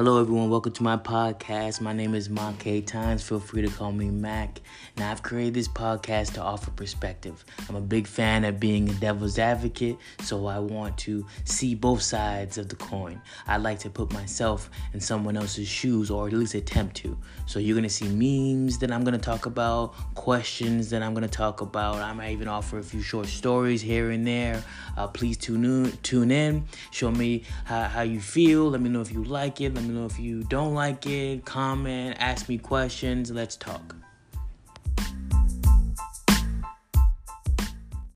Hello, everyone. Welcome to my podcast. My name is Mark K. Times. Feel free to call me Mac. And I've created this podcast to offer perspective. I'm a big fan of being a devil's advocate, so I want to see both sides of the coin. I like to put myself in someone else's shoes, or at least attempt to. So you're gonna see memes that I'm gonna talk about, questions that I'm gonna talk about. I might even offer a few short stories here and there. Uh, please tune in. Tune in. Show me how, how you feel. Let me know if you like it. Let know if you don't like it. Comment, ask me questions. Let's talk.